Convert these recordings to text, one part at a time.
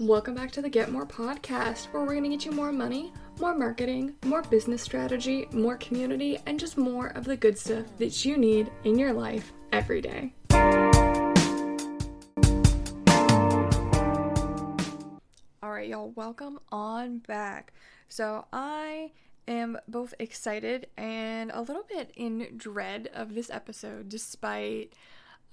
Welcome back to the Get More podcast, where we're going to get you more money, more marketing, more business strategy, more community, and just more of the good stuff that you need in your life every day. All right, y'all, welcome on back. So, I am both excited and a little bit in dread of this episode, despite,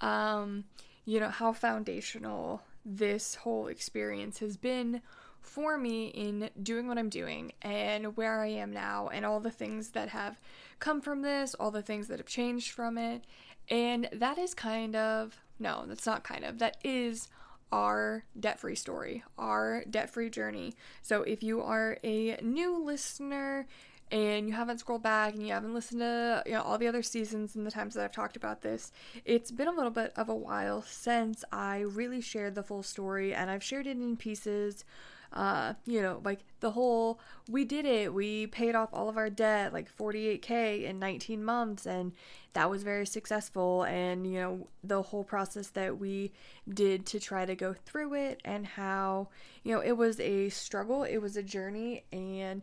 um, you know, how foundational this whole experience has been for me in doing what I'm doing and where I am now, and all the things that have come from this, all the things that have changed from it. And that is kind of, no, that's not kind of, that is our debt free story, our debt free journey. So if you are a new listener, and you haven't scrolled back and you haven't listened to you know all the other seasons and the times that I've talked about this, it's been a little bit of a while since I really shared the full story and I've shared it in pieces. Uh, you know, like the whole we did it, we paid off all of our debt, like 48k in 19 months, and that was very successful. And you know, the whole process that we did to try to go through it, and how you know it was a struggle, it was a journey, and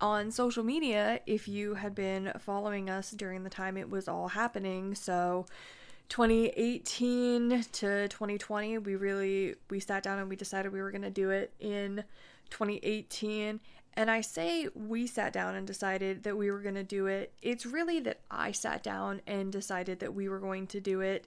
on social media if you had been following us during the time it was all happening. So 2018 to 2020, we really we sat down and we decided we were going to do it in 2018. And I say we sat down and decided that we were going to do it. It's really that I sat down and decided that we were going to do it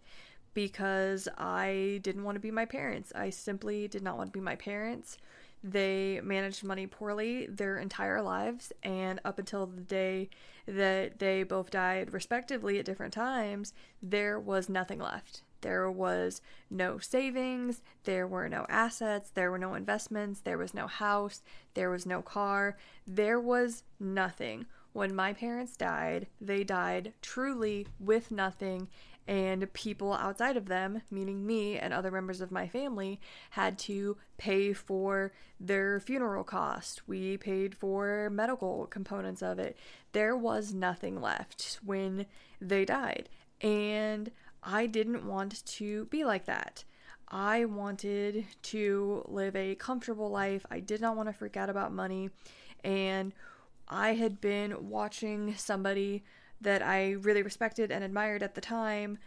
because I didn't want to be my parents. I simply did not want to be my parents. They managed money poorly their entire lives, and up until the day that they both died, respectively, at different times, there was nothing left. There was no savings, there were no assets, there were no investments, there was no house, there was no car, there was nothing. When my parents died, they died truly with nothing and people outside of them, meaning me and other members of my family, had to pay for their funeral cost. We paid for medical components of it. There was nothing left when they died. And I didn't want to be like that. I wanted to live a comfortable life. I did not want to freak out about money. And I had been watching somebody that I really respected and admired at the time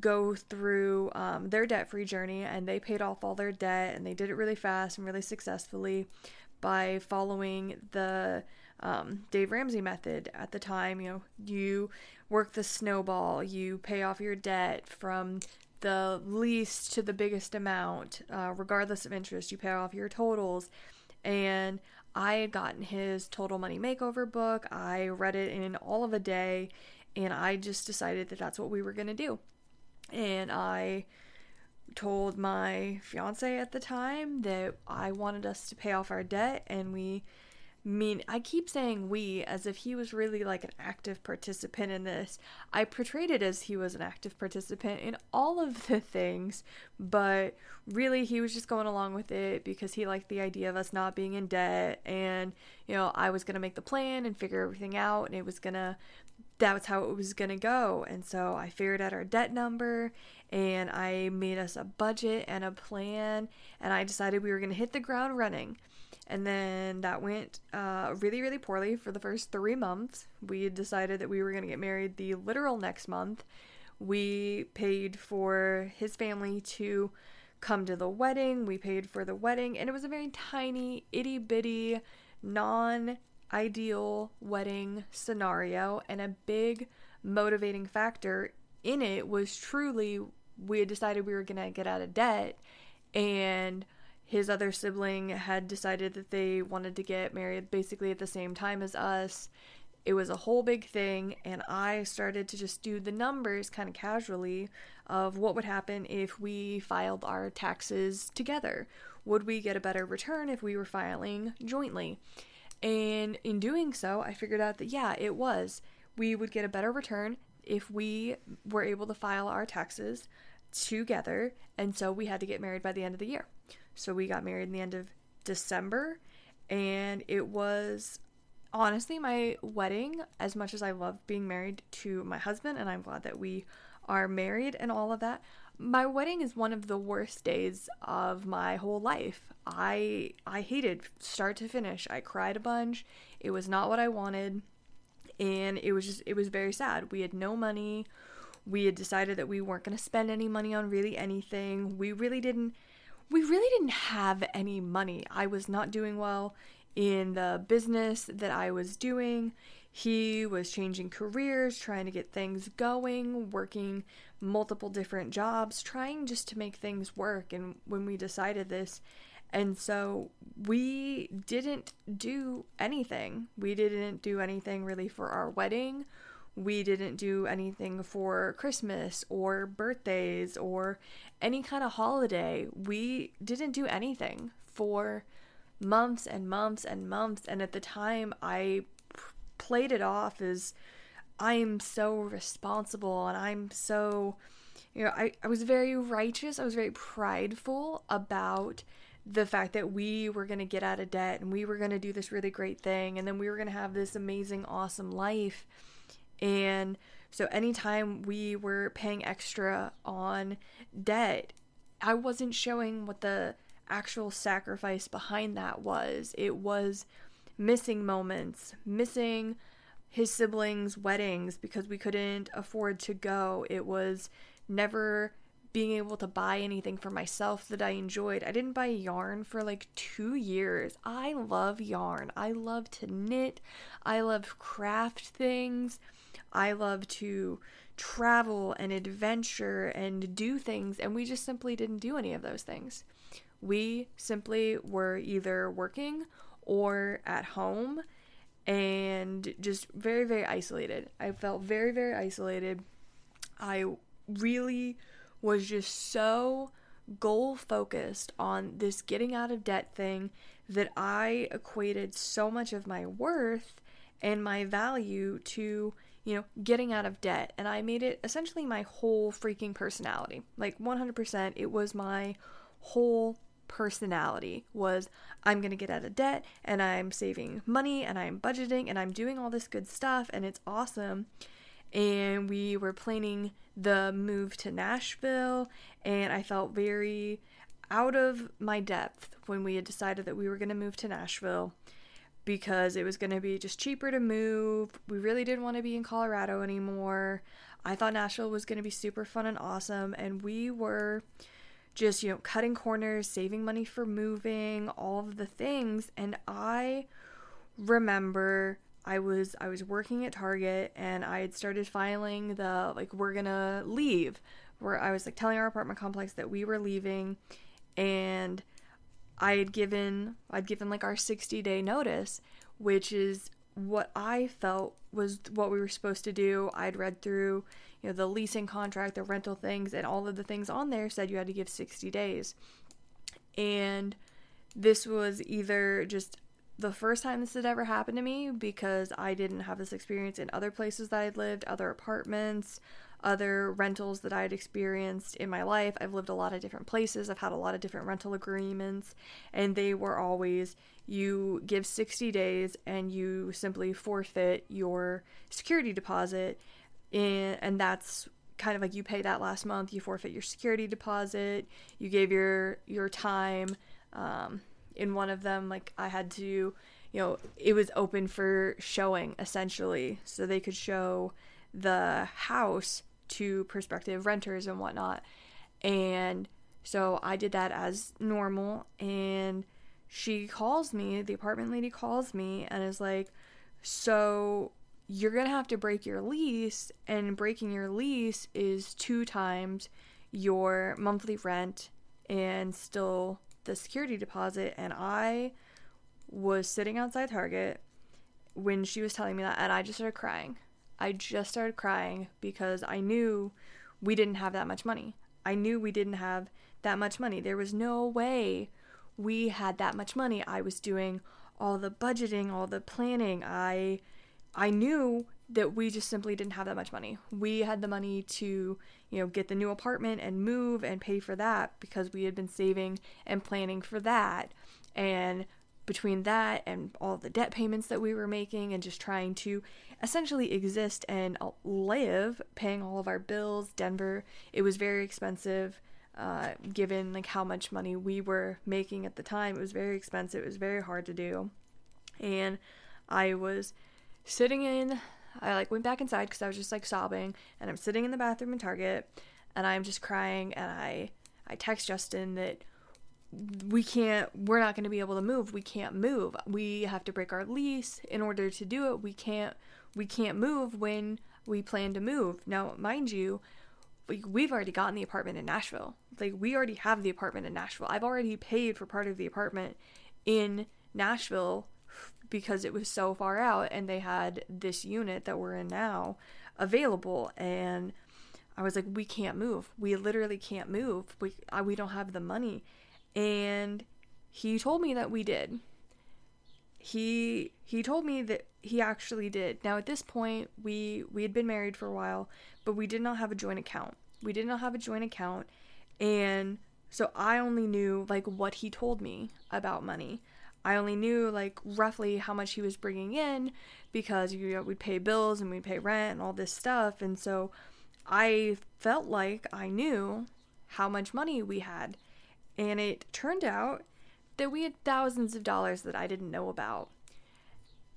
go through um, their debt free journey and they paid off all their debt and they did it really fast and really successfully by following the um, Dave Ramsey method at the time. You know, you work the snowball, you pay off your debt from the least to the biggest amount, uh, regardless of interest, you pay off your totals. And I had gotten his Total Money Makeover book. I read it in all of a day, and I just decided that that's what we were going to do. And I told my fiance at the time that I wanted us to pay off our debt, and we mean I keep saying we as if he was really like an active participant in this. I portrayed it as he was an active participant in all of the things, but really he was just going along with it because he liked the idea of us not being in debt and you know, I was going to make the plan and figure everything out and it was going to that was how it was going to go. And so I figured out our debt number and I made us a budget and a plan and I decided we were going to hit the ground running. And then that went uh, really, really poorly for the first three months. We decided that we were going to get married the literal next month. We paid for his family to come to the wedding. We paid for the wedding, and it was a very tiny, itty bitty, non ideal wedding scenario. And a big motivating factor in it was truly we had decided we were going to get out of debt and his other sibling had decided that they wanted to get married basically at the same time as us. It was a whole big thing, and I started to just do the numbers kind of casually of what would happen if we filed our taxes together. Would we get a better return if we were filing jointly? And in doing so, I figured out that yeah, it was. We would get a better return if we were able to file our taxes together, and so we had to get married by the end of the year. So we got married in the end of December, and it was honestly my wedding. As much as I love being married to my husband, and I'm glad that we are married and all of that, my wedding is one of the worst days of my whole life. I I hated start to finish. I cried a bunch. It was not what I wanted. And it was just it was very sad. We had no money. We had decided that we weren't going to spend any money on really anything. We really didn't we really didn't have any money. I was not doing well in the business that I was doing. He was changing careers, trying to get things going, working multiple different jobs, trying just to make things work. And when we decided this, and so we didn't do anything. We didn't do anything really for our wedding. We didn't do anything for Christmas or birthdays or any kind of holiday. We didn't do anything for months and months and months. And at the time, I played it off as I'm so responsible and I'm so, you know, I, I was very righteous. I was very prideful about the fact that we were going to get out of debt and we were going to do this really great thing and then we were going to have this amazing, awesome life. And so anytime we were paying extra on debt, I wasn't showing what the actual sacrifice behind that was. It was missing moments, missing his siblings' weddings because we couldn't afford to go. It was never being able to buy anything for myself that I enjoyed. I didn't buy yarn for like two years. I love yarn. I love to knit. I love craft things. I love to travel and adventure and do things, and we just simply didn't do any of those things. We simply were either working or at home and just very, very isolated. I felt very, very isolated. I really was just so goal focused on this getting out of debt thing that I equated so much of my worth and my value to, you know, getting out of debt. And I made it essentially my whole freaking personality. Like 100%, it was my whole personality was I'm going to get out of debt and I'm saving money and I'm budgeting and I'm doing all this good stuff and it's awesome. And we were planning the move to Nashville and I felt very out of my depth when we had decided that we were going to move to Nashville because it was going to be just cheaper to move. We really didn't want to be in Colorado anymore. I thought Nashville was going to be super fun and awesome and we were just, you know, cutting corners, saving money for moving, all of the things. And I remember I was I was working at Target and I had started filing the like we're going to leave where I was like telling our apartment complex that we were leaving and I had given I'd given like our 60-day notice, which is what I felt was what we were supposed to do. I'd read through you know, the leasing contract, the rental things, and all of the things on there said you had to give 60 days. And this was either just the first time this had ever happened to me because I didn't have this experience in other places that I'd lived, other apartments, other rentals that I'd experienced in my life. I've lived a lot of different places, I've had a lot of different rental agreements, and they were always you give 60 days and you simply forfeit your security deposit and, and that's kind of like you pay that last month you forfeit your security deposit you gave your your time um, in one of them like i had to you know it was open for showing essentially so they could show the house to prospective renters and whatnot. And so i did that as normal and she calls me the apartment lady calls me and is like so you're going to have to break your lease, and breaking your lease is two times your monthly rent and still the security deposit. And I was sitting outside Target when she was telling me that, and I just started crying. I just started crying because I knew we didn't have that much money. I knew we didn't have that much money. There was no way we had that much money. I was doing all the budgeting, all the planning. I I knew that we just simply didn't have that much money. We had the money to, you know, get the new apartment and move and pay for that because we had been saving and planning for that. And between that and all the debt payments that we were making and just trying to essentially exist and live paying all of our bills denver it was very expensive uh, given like how much money we were making at the time it was very expensive it was very hard to do and i was sitting in i like went back inside because i was just like sobbing and i'm sitting in the bathroom in target and i'm just crying and i i text justin that we can't we're not going to be able to move we can't move. We have to break our lease. In order to do it we can't we can't move when we plan to move. Now mind you we've already gotten the apartment in Nashville. Like we already have the apartment in Nashville. I've already paid for part of the apartment in Nashville because it was so far out and they had this unit that we're in now available and I was like we can't move we literally can't move we I, we don't have the money and he told me that we did. He he told me that he actually did. Now at this point, we we had been married for a while, but we did not have a joint account. We did not have a joint account, and so I only knew like what he told me about money. I only knew like roughly how much he was bringing in because you know, we'd pay bills and we'd pay rent and all this stuff, and so I felt like I knew how much money we had. And it turned out that we had thousands of dollars that I didn't know about.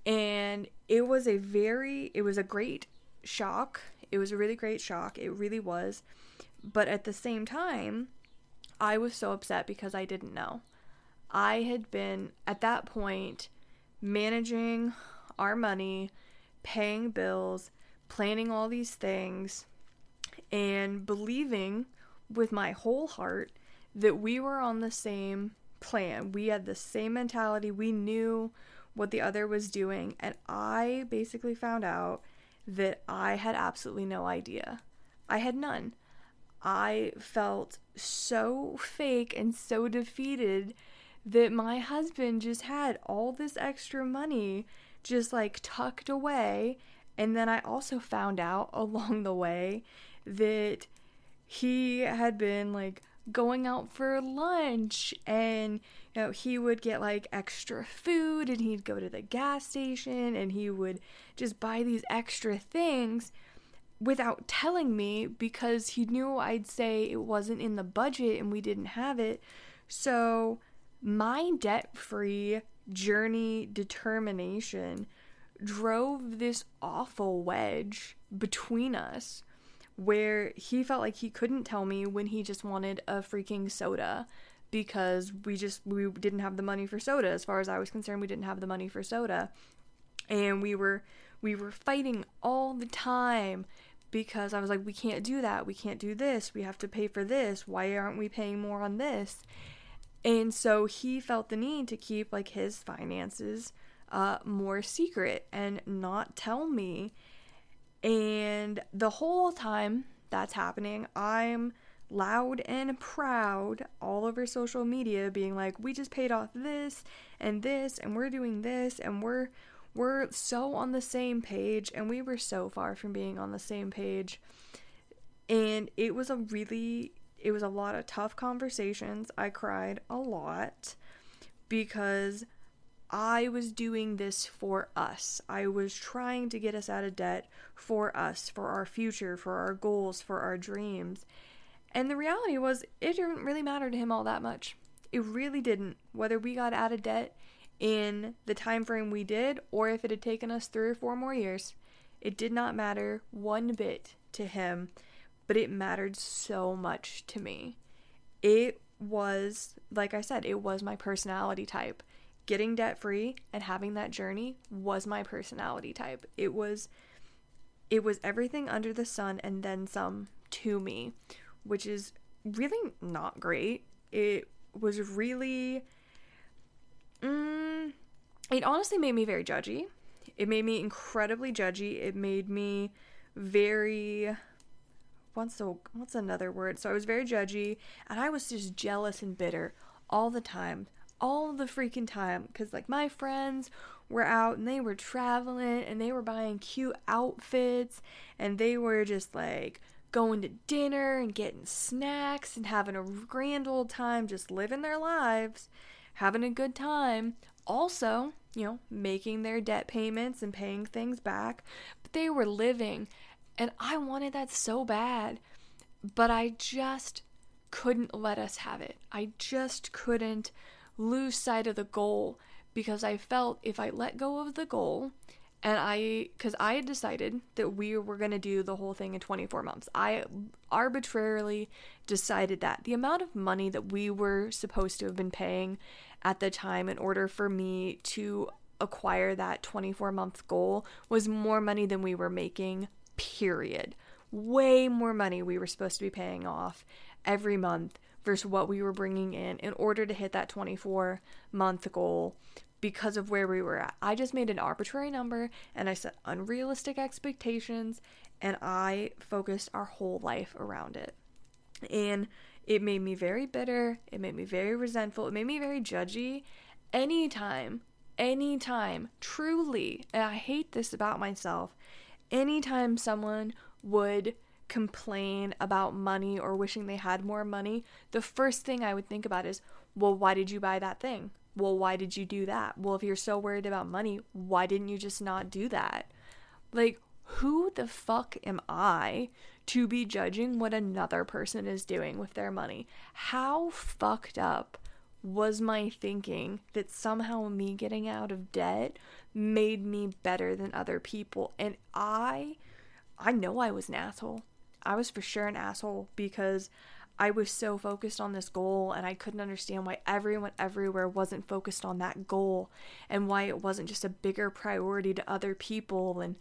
And it was a very, it was a great shock. It was a really great shock. It really was. But at the same time, I was so upset because I didn't know. I had been, at that point, managing our money, paying bills, planning all these things, and believing with my whole heart that we were on the same plan. We had the same mentality. We knew what the other was doing. And I basically found out that I had absolutely no idea. I had none. I felt so fake and so defeated that my husband just had all this extra money just like tucked away. And then I also found out along the way that he had been like going out for lunch and you know he would get like extra food and he'd go to the gas station and he would just buy these extra things without telling me because he knew I'd say it wasn't in the budget and we didn't have it. So my debt-free journey determination drove this awful wedge between us where he felt like he couldn't tell me when he just wanted a freaking soda because we just we didn't have the money for soda. As far as I was concerned we didn't have the money for soda. And we were we were fighting all the time because I was like we can't do that. We can't do this. We have to pay for this. Why aren't we paying more on this and so he felt the need to keep like his finances uh, more secret and not tell me. And the whole time that's happening, I'm loud and proud all over social media being like we just paid off this and this and we're doing this and we're we're so on the same page and we were so far from being on the same page. And it was a really it was a lot of tough conversations i cried a lot because I was doing this for us. I was trying to get us out of debt for us, for our future, for our goals, for our dreams. And the reality was, it didn't really matter to him all that much. It really didn't. Whether we got out of debt in the time frame we did, or if it had taken us three or four more years, it did not matter one bit to him, but it mattered so much to me. It was, like I said, it was my personality type getting debt free and having that journey was my personality type. It was it was everything under the sun and then some to me, which is really not great. It was really mm, it honestly made me very judgy. It made me incredibly judgy. It made me very what's the what's another word? So I was very judgy and I was just jealous and bitter all the time all the freaking time because like my friends were out and they were traveling and they were buying cute outfits and they were just like going to dinner and getting snacks and having a grand old time just living their lives having a good time, also, you know, making their debt payments and paying things back, but they were living. And I wanted that so bad, but I just couldn't let us have it. I just couldn't lose sight of the goal because I felt if I let go of the goal and I cuz I had decided that we were going to do the whole thing in 24 months. I arbitrarily decided that the amount of money that we were supposed to have been paying at the time in order for me to acquire that 24 month goal was more money than we were making, period. Way more money we were supposed to be paying off every month versus what we were bringing in in order to hit that 24 month goal because of where we were at. I just made an arbitrary number and I set unrealistic expectations and I focused our whole life around it. And it made me very bitter, it made me very resentful, it made me very judgy. Anytime, anytime, truly, and I hate this about myself, anytime someone would complain about money or wishing they had more money, the first thing I would think about is, well, why did you buy that thing? Well, why did you do that? Well, if you're so worried about money, why didn't you just not do that? Like, who the fuck am I to be judging what another person is doing with their money? How fucked up was my thinking that somehow me getting out of debt made me better than other people? And I I know I was an asshole. I was for sure an asshole because I was so focused on this goal and I couldn't understand why everyone everywhere wasn't focused on that goal and why it wasn't just a bigger priority to other people. And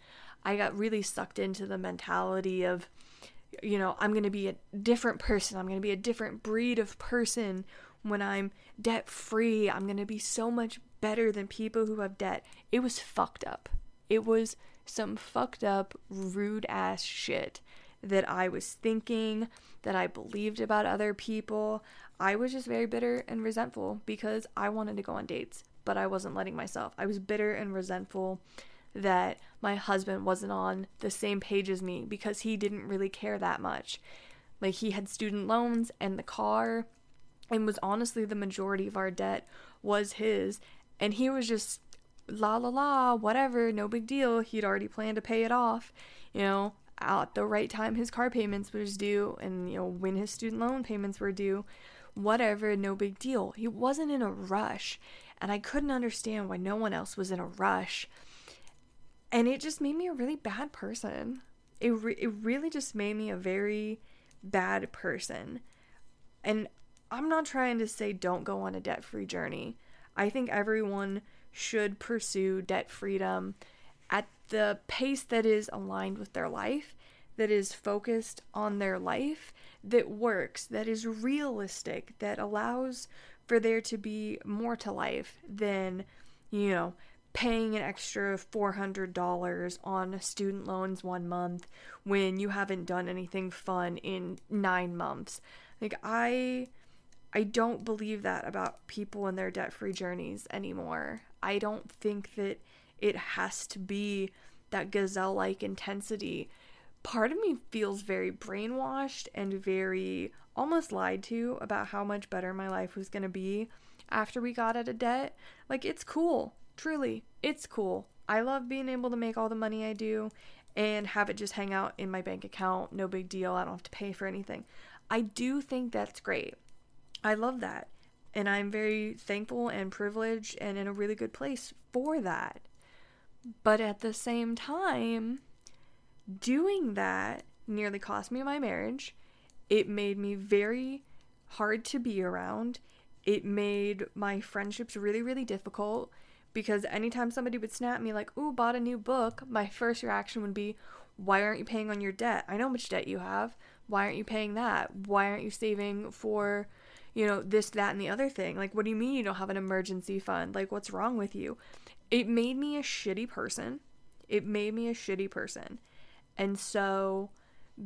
I got really sucked into the mentality of, you know, I'm going to be a different person. I'm going to be a different breed of person when I'm debt free. I'm going to be so much better than people who have debt. It was fucked up. It was some fucked up, rude ass shit that I was thinking, that I believed about other people. I was just very bitter and resentful because I wanted to go on dates, but I wasn't letting myself. I was bitter and resentful that my husband wasn't on the same page as me because he didn't really care that much. Like he had student loans and the car and was honestly the majority of our debt was his and he was just la la la whatever no big deal. He'd already planned to pay it off you know at the right time his car payments was due and you know when his student loan payments were due whatever no big deal. He wasn't in a rush. And i couldn't understand why no one else was in a rush. And it just made me a really bad person. It, re- it really just made me a very bad person. And i'm not trying to say don't go on a debt-free journey i think everyone should pursue debt freedom at the pace that is aligned with their life, that is focused on their life, that works, that is realistic, that allows for there to be more to life than, you know, paying an extra $400 on student loans one month when you haven't done anything fun in 9 months. Like I I don't believe that about people and their debt-free journeys anymore. I don't think that it has to be that gazelle like intensity. Part of me feels very brainwashed and very almost lied to about how much better my life was going to be after we got out of debt. Like, it's cool. Truly, it's cool. I love being able to make all the money I do and have it just hang out in my bank account. No big deal. I don't have to pay for anything. I do think that's great. I love that. And I'm very thankful and privileged and in a really good place for that. But at the same time, doing that nearly cost me my marriage. It made me very hard to be around. It made my friendships really, really difficult because anytime somebody would snap me, like, ooh, bought a new book, my first reaction would be, why aren't you paying on your debt? I know how much debt you have. Why aren't you paying that? Why aren't you saving for, you know, this, that, and the other thing? Like, what do you mean you don't have an emergency fund? Like, what's wrong with you? it made me a shitty person. It made me a shitty person. And so,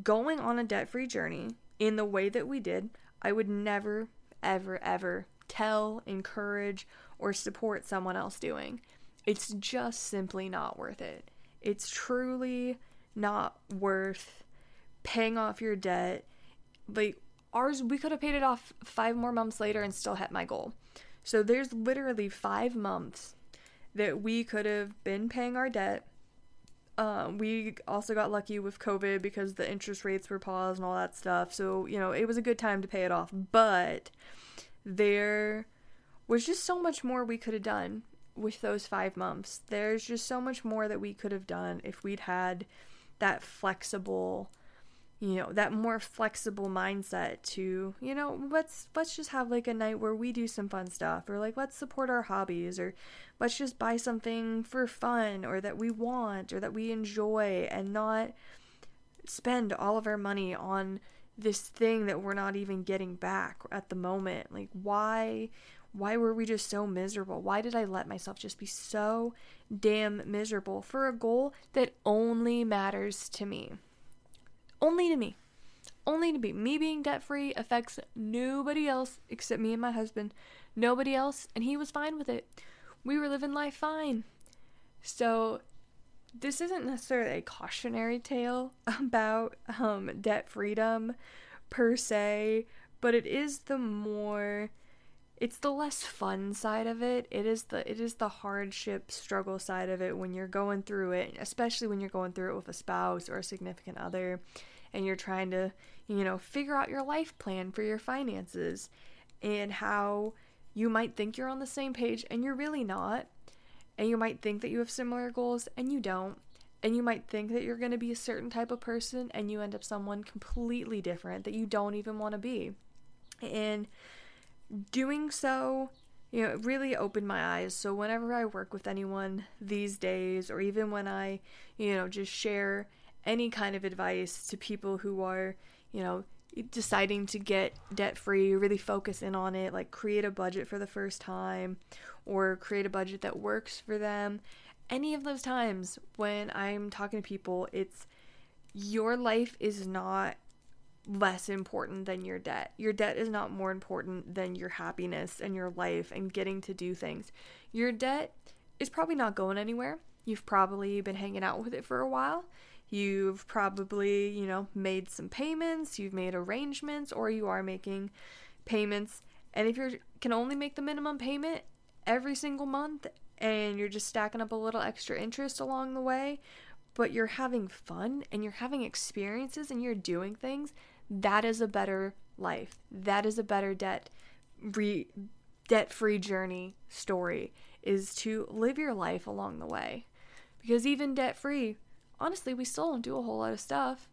going on a debt free journey in the way that we did, I would never, ever, ever tell, encourage, or support someone else doing. It's just simply not worth it. It's truly not worth paying off your debt. Like, ours, we could have paid it off five more months later and still hit my goal. So there's literally five months that we could have been paying our debt. Um, we also got lucky with COVID because the interest rates were paused and all that stuff. So, you know, it was a good time to pay it off. But there was just so much more we could have done with those five months. There's just so much more that we could have done if we'd had that flexible you know that more flexible mindset to you know let's let's just have like a night where we do some fun stuff or like let's support our hobbies or let's just buy something for fun or that we want or that we enjoy and not spend all of our money on this thing that we're not even getting back at the moment. Like why why were we just so miserable? Why did i let myself just be so damn miserable for a goal that only matters to me only to me. Only to me. Me being debt free affects nobody else except me and my husband. Nobody else, and he was fine with it. We were living life fine. So, this isn't necessarily a cautionary tale about um, debt freedom per se, but it is the more it's the less fun side of it. It is the it is the hardship struggle side of it when you're going through it, especially when you're going through it with a spouse or a significant other and you're trying to, you know, figure out your life plan for your finances and how you might think you're on the same page and you're really not. And you might think that you have similar goals and you don't. And you might think that you're going to be a certain type of person and you end up someone completely different that you don't even want to be. And doing so, you know, it really opened my eyes. So whenever I work with anyone these days, or even when I, you know, just share any kind of advice to people who are, you know, deciding to get debt free, really focus in on it, like create a budget for the first time or create a budget that works for them. Any of those times when I'm talking to people, it's your life is not less important than your debt. Your debt is not more important than your happiness and your life and getting to do things. Your debt is probably not going anywhere. You've probably been hanging out with it for a while. You've probably, you know, made some payments, you've made arrangements, or you are making payments. And if you can only make the minimum payment every single month and you're just stacking up a little extra interest along the way, but you're having fun and you're having experiences and you're doing things, that is a better life. That is a better debt re debt-free journey story is to live your life along the way. Because even debt-free, honestly, we still don't do a whole lot of stuff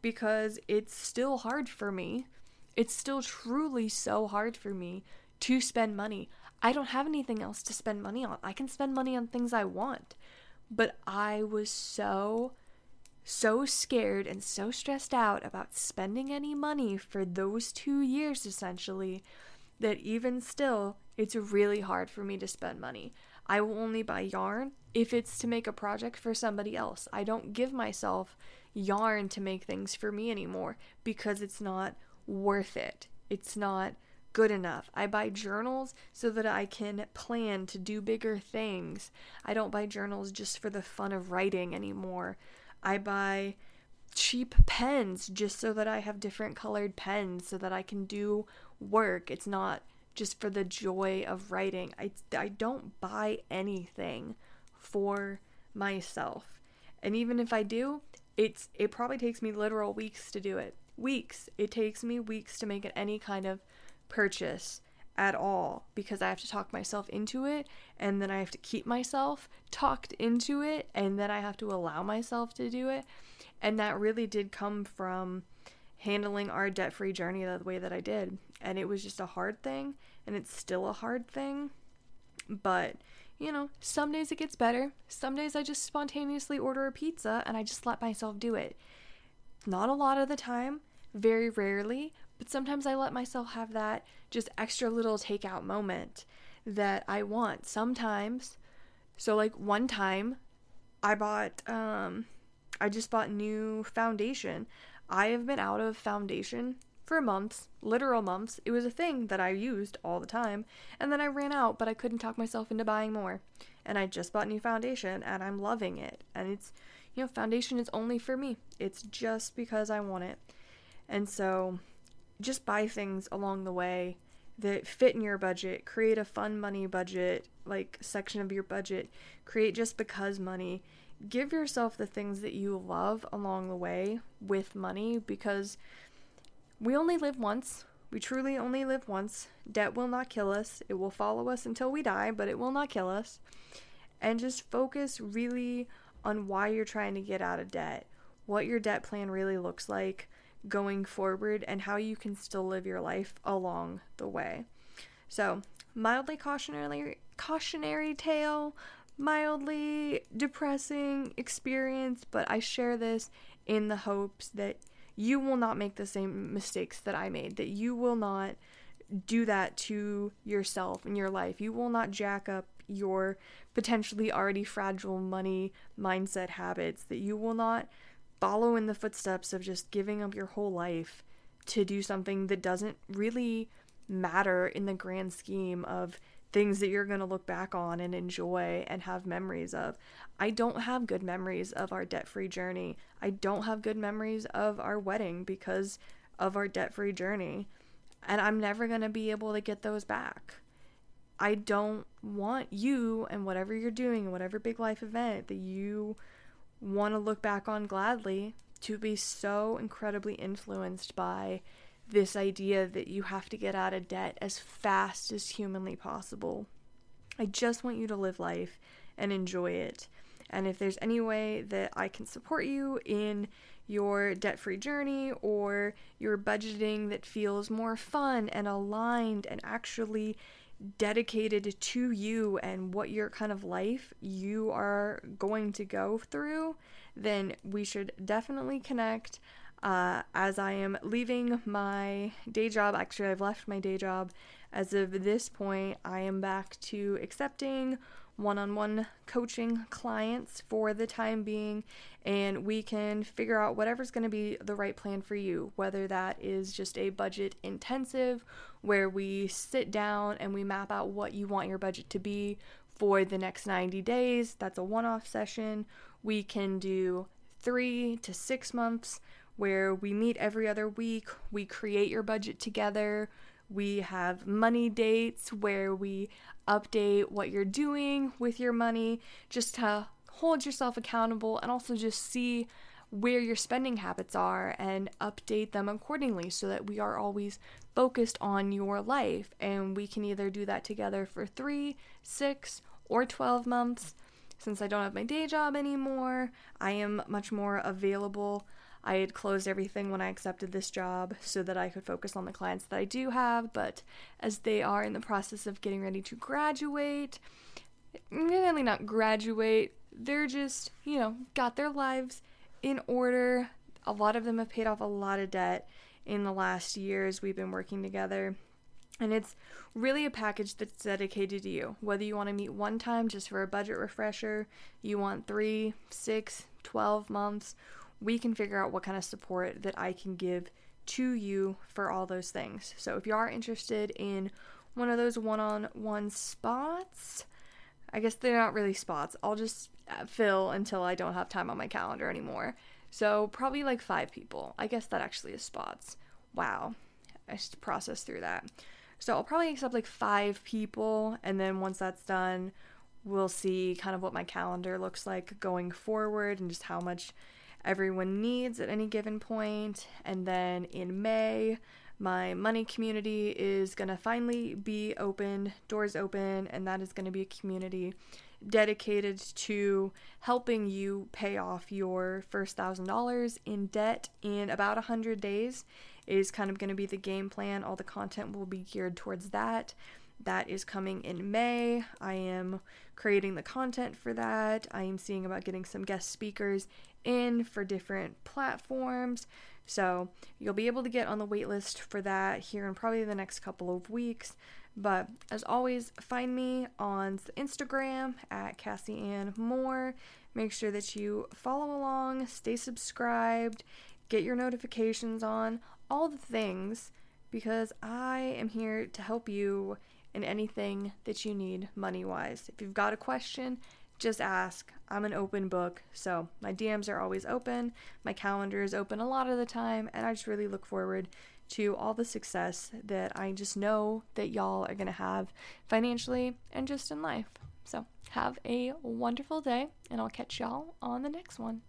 because it's still hard for me. It's still truly so hard for me to spend money. I don't have anything else to spend money on. I can spend money on things I want. But I was so, so scared and so stressed out about spending any money for those two years essentially that even still, it's really hard for me to spend money. I will only buy yarn if it's to make a project for somebody else. I don't give myself yarn to make things for me anymore because it's not worth it. It's not good enough. I buy journals so that I can plan to do bigger things. I don't buy journals just for the fun of writing anymore. I buy cheap pens just so that I have different colored pens so that I can do work. It's not just for the joy of writing. I, I don't buy anything for myself. And even if I do, it's it probably takes me literal weeks to do it. Weeks. It takes me weeks to make any kind of purchase at all because I have to talk myself into it and then I have to keep myself talked into it and then I have to allow myself to do it. And that really did come from handling our debt free journey the way that I did. And it was just a hard thing, and it's still a hard thing. But, you know, some days it gets better. Some days I just spontaneously order a pizza and I just let myself do it. Not a lot of the time, very rarely, but sometimes I let myself have that just extra little takeout moment that I want. Sometimes, so like one time, I bought, um, I just bought new foundation. I have been out of foundation for months, literal months. It was a thing that I used all the time, and then I ran out, but I couldn't talk myself into buying more. And I just bought new foundation, and I'm loving it. And it's, you know, foundation is only for me, it's just because I want it. And so just buy things along the way that fit in your budget. Create a fun money budget, like section of your budget. Create just because money. Give yourself the things that you love along the way with money because we only live once. We truly only live once. Debt will not kill us. It will follow us until we die, but it will not kill us. And just focus really on why you're trying to get out of debt, what your debt plan really looks like going forward, and how you can still live your life along the way. So, mildly cautionary cautionary tale, mildly depressing experience, but I share this in the hopes that you will not make the same mistakes that I made, that you will not do that to yourself in your life. You will not jack up your potentially already fragile money mindset habits, that you will not follow in the footsteps of just giving up your whole life to do something that doesn't really matter in the grand scheme of things that you're going to look back on and enjoy and have memories of. I don't have good memories of our debt free journey. I don't have good memories of our wedding because of our debt free journey. And I'm never going to be able to get those back. I don't want you and whatever you're doing, and whatever big life event that you want to look back on gladly, to be so incredibly influenced by this idea that you have to get out of debt as fast as humanly possible. I just want you to live life and enjoy it. And if there's any way that I can support you in your debt free journey or your budgeting that feels more fun and aligned and actually dedicated to you and what your kind of life you are going to go through, then we should definitely connect. Uh, as I am leaving my day job, actually, I've left my day job. As of this point, I am back to accepting one on one coaching clients for the time being, and we can figure out whatever's going to be the right plan for you, whether that is just a budget intensive where we sit down and we map out what you want your budget to be for the next 90 days. That's a one off session. We can do three to six months where we meet every other week, we create your budget together. We have money dates where we update what you're doing with your money just to hold yourself accountable and also just see where your spending habits are and update them accordingly so that we are always focused on your life. And we can either do that together for three, six, or 12 months. Since I don't have my day job anymore, I am much more available I had closed everything when I accepted this job so that I could focus on the clients that I do have, but as they are in the process of getting ready to graduate, really not graduate, they're just, you know, got their lives in order. A lot of them have paid off a lot of debt in the last years we've been working together. And it's really a package that's dedicated to you. Whether you want to meet one time just for a budget refresher, you want three, six, twelve months, we can figure out what kind of support that I can give to you for all those things. So if you are interested in one of those one on one spots, I guess they're not really spots. I'll just fill until I don't have time on my calendar anymore. So probably like five people. I guess that actually is spots. Wow. I just process through that. So I'll probably accept like five people, and then once that's done, we'll see kind of what my calendar looks like going forward and just how much everyone needs at any given point. And then in May, my money community is going to finally be open, doors open, and that is going to be a community dedicated to helping you pay off your first thousand dollars in debt in about a 100 days is kind of going to be the game plan all the content will be geared towards that that is coming in may i am creating the content for that i am seeing about getting some guest speakers in for different platforms. So you'll be able to get on the waitlist for that here in probably the next couple of weeks. But as always, find me on Instagram at Cassie Ann Moore. Make sure that you follow along, stay subscribed, get your notifications on, all the things, because I am here to help you in anything that you need money wise. If you've got a question, just ask. I'm an open book, so my DMs are always open. My calendar is open a lot of the time, and I just really look forward to all the success that I just know that y'all are going to have financially and just in life. So, have a wonderful day, and I'll catch y'all on the next one.